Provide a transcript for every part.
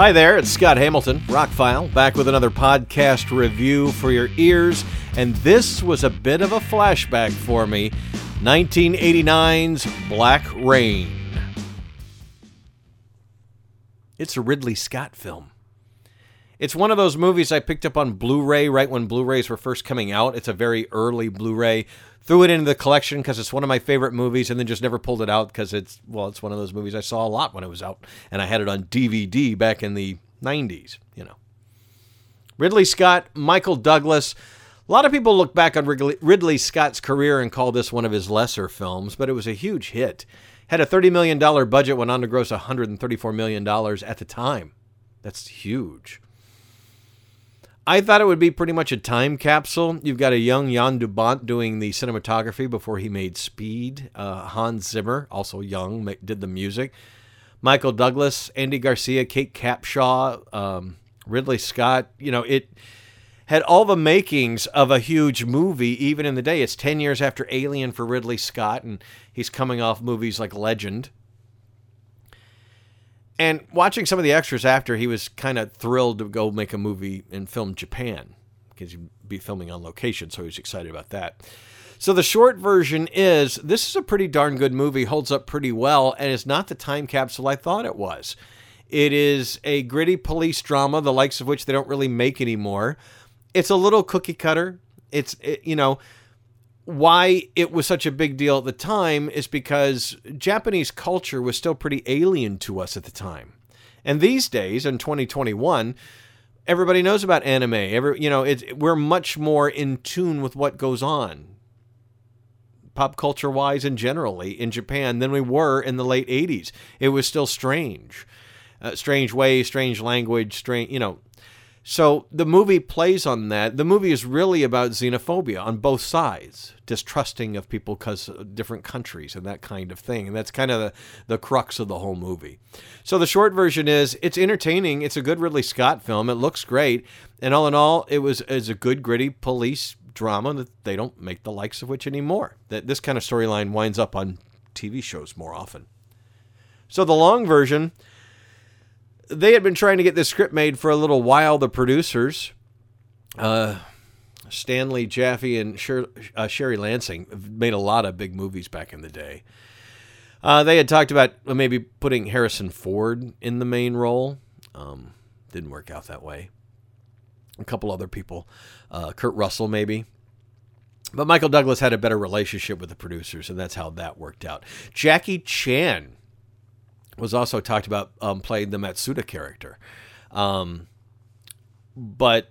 Hi there, it's Scott Hamilton, Rockfile, back with another podcast review for your ears. And this was a bit of a flashback for me 1989's Black Rain. It's a Ridley Scott film. It's one of those movies I picked up on Blu ray right when Blu rays were first coming out. It's a very early Blu ray. Threw it into the collection because it's one of my favorite movies and then just never pulled it out because it's, well, it's one of those movies I saw a lot when it was out. And I had it on DVD back in the 90s, you know. Ridley Scott, Michael Douglas. A lot of people look back on Ridley Scott's career and call this one of his lesser films, but it was a huge hit. Had a $30 million budget, went on to gross $134 million at the time. That's huge. I thought it would be pretty much a time capsule. You've got a young Jan de Bont doing the cinematography before he made Speed. Uh, Hans Zimmer, also young, did the music. Michael Douglas, Andy Garcia, Kate Capshaw, um, Ridley Scott. You know, it had all the makings of a huge movie, even in the day. It's 10 years after Alien for Ridley Scott, and he's coming off movies like Legend and watching some of the extras after, he was kind of thrilled to go make a movie and film Japan because he'd be filming on location, so he was excited about that. So the short version is this is a pretty darn good movie, holds up pretty well, and is not the time capsule I thought it was. It is a gritty police drama, the likes of which they don't really make anymore. It's a little cookie cutter. It's it, you know why it was such a big deal at the time is because Japanese culture was still pretty alien to us at the time. And these days, in 2021, everybody knows about anime. Every, you know, it's, we're much more in tune with what goes on, pop culture wise and generally in Japan than we were in the late 80s. It was still strange. Uh, strange ways, strange language, strange, you know, so the movie plays on that. The movie is really about xenophobia on both sides, distrusting of people because different countries and that kind of thing. And that's kind of the, the crux of the whole movie. So the short version is it's entertaining. It's a good Ridley Scott film. It looks great. And all in all, it was is a good gritty police drama that they don't make the likes of which anymore. That this kind of storyline winds up on TV shows more often. So the long version they had been trying to get this script made for a little while. The producers, uh, Stanley Jaffe and Sher- uh, Sherry Lansing, made a lot of big movies back in the day. Uh, they had talked about maybe putting Harrison Ford in the main role. Um, didn't work out that way. A couple other people, uh, Kurt Russell maybe. But Michael Douglas had a better relationship with the producers, and that's how that worked out. Jackie Chan was also talked about um, playing the Matsuda character. Um, but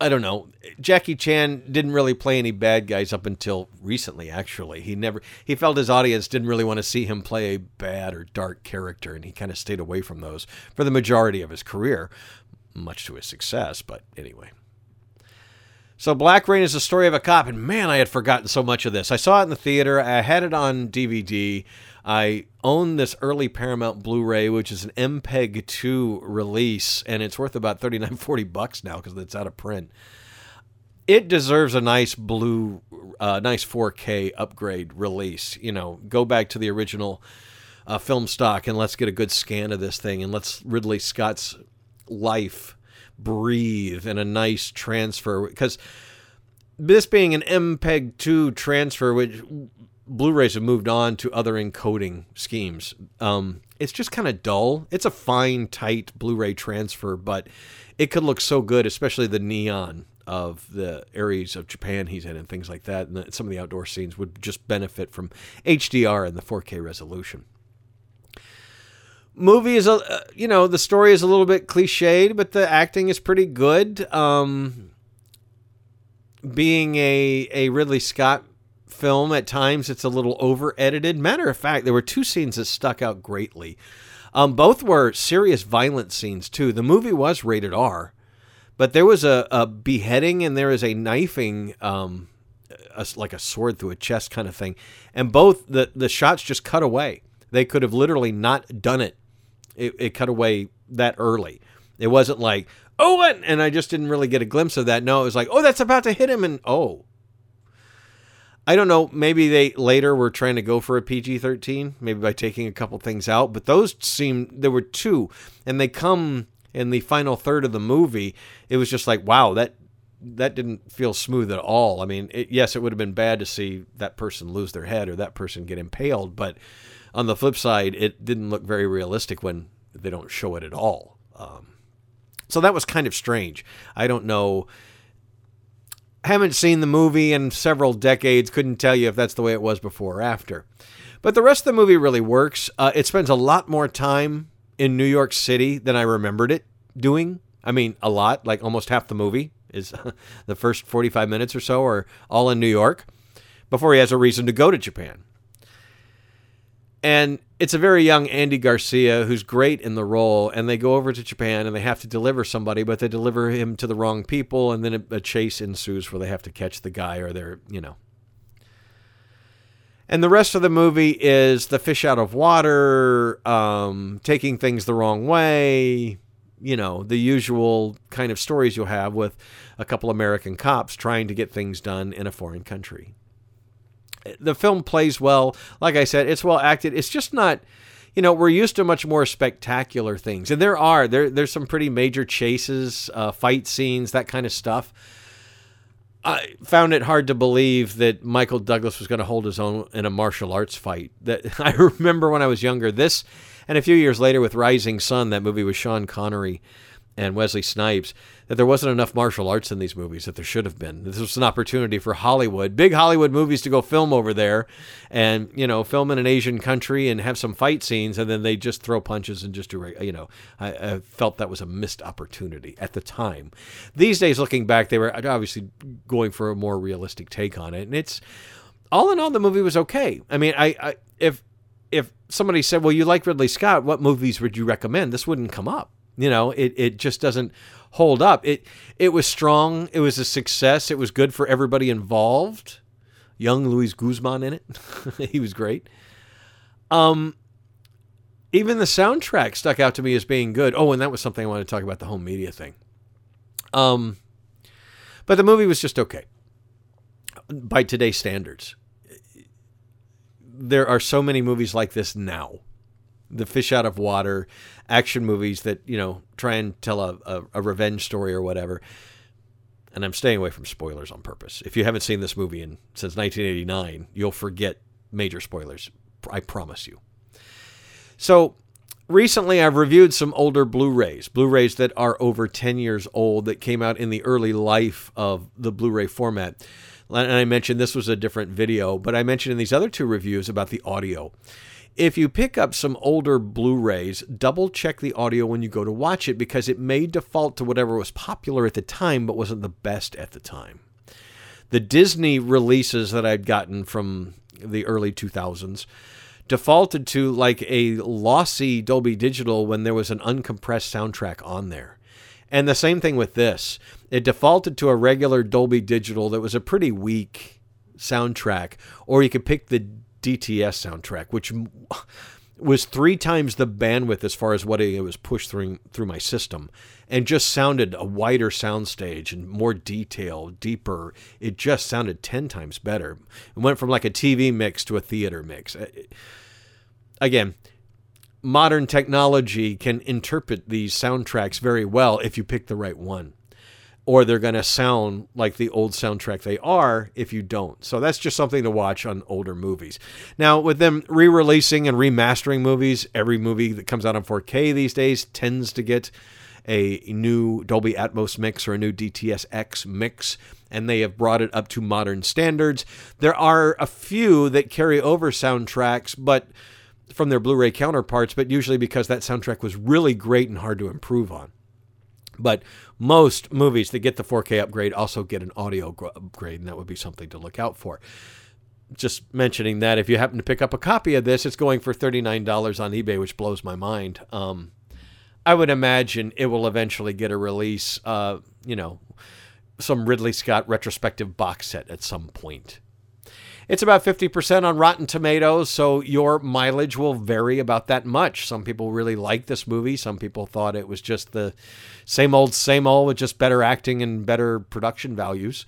I don't know. Jackie Chan didn't really play any bad guys up until recently. Actually, he never he felt his audience didn't really want to see him play a bad or dark character, and he kind of stayed away from those for the majority of his career, much to his success. But anyway. So Black Rain is the story of a cop, and man, I had forgotten so much of this. I saw it in the theater. I had it on DVD. I own this early Paramount Blu-ray, which is an MPEG 2 release, and it's worth about 39, 40 bucks now because it's out of print. It deserves a nice blue, uh, nice 4K upgrade release. You know, go back to the original uh, film stock and let's get a good scan of this thing and let's Ridley Scott's life breathe in a nice transfer because this being an MPEG 2 transfer, which Blu-rays have moved on to other encoding schemes. Um, it's just kind of dull. It's a fine, tight Blu-ray transfer, but it could look so good, especially the neon of the areas of Japan he's in and things like that. And some of the outdoor scenes would just benefit from HDR and the 4K resolution. Movie is a, uh, you know, the story is a little bit cliched, but the acting is pretty good. Um, being a a Ridley Scott film at times it's a little over edited matter of fact there were two scenes that stuck out greatly. Um, both were serious violent scenes too. The movie was rated r but there was a, a beheading and there is a knifing um, a, like a sword through a chest kind of thing. And both the, the shots just cut away. They could have literally not done it. It, it cut away that early. It wasn't like oh and i just didn't really get a glimpse of that. No it was like oh that's about to hit him and oh I don't know. Maybe they later were trying to go for a PG 13, maybe by taking a couple things out, but those seem, there were two, and they come in the final third of the movie. It was just like, wow, that. That didn't feel smooth at all. I mean, it, yes, it would have been bad to see that person lose their head or that person get impaled, but on the flip side, it didn't look very realistic when they don't show it at all. Um, so that was kind of strange. I don't know haven't seen the movie in several decades, couldn't tell you if that's the way it was before or after. But the rest of the movie really works. Uh, it spends a lot more time in New York City than I remembered it doing. I mean, a lot, like almost half the movie is the first 45 minutes or so are all in New York before he has a reason to go to Japan. And it's a very young Andy Garcia who's great in the role. And they go over to Japan and they have to deliver somebody, but they deliver him to the wrong people. And then a, chase ensues where they have to catch the guy or they're, you know. And the rest of the movie is the fish out of water, um, taking things the wrong way, you know, the usual kind of stories you'll have with a couple American cops trying to get things done in a foreign country the film plays well. Like I said, it's well acted. It's just not you know we're used to much more spectacular things and there are there there's some pretty major chases uh, fight scenes that kind of stuff i found it hard to believe that michael douglas was going to hold his own in a martial arts fight that i remember when i was younger this and a few years later with rising sun that movie with sean connery and Wesley Snipes that there wasn't enough martial arts in these movies that there should have been. This was an opportunity for Hollywood, big Hollywood movies to go film over there and, you know, film in an Asian country and have some fight scenes and then they just throw punches and just do, you know, I, I felt that was a missed opportunity at the time. These days, looking back, they were obviously going for a more realistic take on it. And it's, all in all, the movie was okay. I mean, I, I if, if somebody said, well, you like Ridley Scott, what movies would you recommend? This wouldn't come up you know, it, it just doesn't hold up. It it was strong. It was a success. It was good for everybody involved. Young Luis Guzman in it. he was great. Um even the soundtrack stuck out to me as being good. Oh, and that was something I wanted to talk about the home media thing. Um but the movie was just okay. By today's standards. There are so many movies like this now the fish out of water action movies that you know try and tell a, a, a, revenge story or whatever. And i'm staying away from spoilers on purpose. If you haven't seen this movie in since 1989 you'll forget major spoilers i promise you. So recently i've reviewed some older blu-rays blu-rays that are over 10 years old that came out in the early life of the blu-ray format. And i mentioned this was a different video but i mentioned in these other two reviews about the audio if you pick up some older Blu rays, double check the audio when you go to watch it because it may default to whatever was popular at the time but wasn't the best at the time. The Disney releases that I'd gotten from the early 2000s defaulted to like a lossy Dolby Digital when there was an uncompressed soundtrack on there. And the same thing with this. It defaulted to a regular Dolby Digital that was a pretty weak soundtrack, or you could pick the DTS soundtrack, which was three times the bandwidth as far as what it was pushed through through my system, and just sounded a wider soundstage and more detail, deeper. It just sounded ten times better. It went from like a TV mix to a theater mix. Uh, again, modern technology can interpret these soundtracks very well if you pick the right one or they're going to sound like the old soundtrack they are if you don't. So that's just something to watch on older movies. Now, with them re releasing and remastering movies, every movie that comes out on 4K these days tends to get a new Dolby Atmos mix or a new DTS:X mix, and they have brought it up to modern standards. There are a few that carry over soundtracks, but from their Blu ray counterparts, but usually because that soundtrack was really great and hard to improve on. But most movies that get the 4K upgrade also get an audio upgrade, and that would be something to look out for. Just mentioning that if you happen to pick up a copy of this, it's going for $39 on eBay, which blows my mind. Um, I would imagine it will eventually get a release, uh, you know, some Ridley Scott retrospective box set at some point. It's about 50% on Rotten Tomatoes, so your mileage will vary about that much. Some people really like this movie. Some people thought it was just the same old, same old with just better acting and better production values.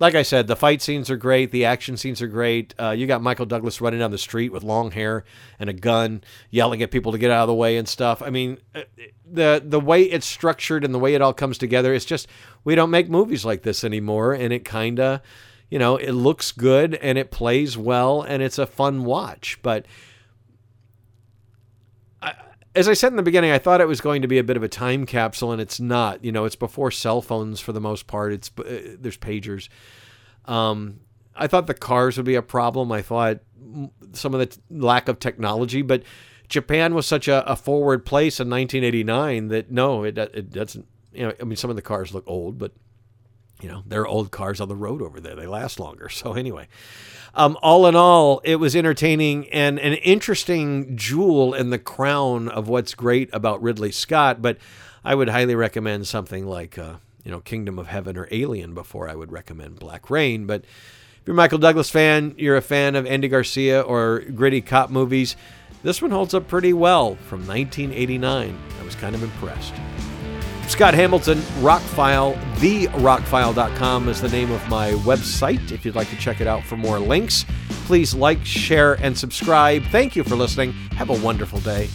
like I said, the fight scenes are great. The action scenes are great. Uh, you got Michael Douglas running down the street with long hair and a gun, yelling at people to get out of the way and stuff. I mean, uh, the the way it's structured and the way it all comes together, it's just we don't make movies like this anymore, and it kind of, you know, it looks good and it plays well and it's a fun watch, but as I said in the beginning, I thought it was going to be a bit of a time capsule, and it's not. You know, it's before cell phones for the most part. It's uh, there's pagers. Um, I thought the cars would be a problem. I thought some of the t- lack of technology, but Japan was such a, a, forward place in 1989 that no, it it doesn't. You know, I mean, some of the cars look old, but you know, there are old cars on the road over there. They last longer. So anyway, um, all in all, it was entertaining and an interesting jewel in the crown of what's great about Ridley Scott. But I would highly recommend something like, uh, you know, Kingdom of Heaven or Alien before I would recommend Black Rain. But if you're a Michael Douglas fan, you're a fan of Andy Garcia or gritty cop movies, this one holds up pretty well from 1989. I was kind of impressed. Scott Hamilton, Rockfile, therockfile.com is the name of my website. If you'd like to check it out for more links, please like, share, and subscribe. Thank you for listening. Have a wonderful day.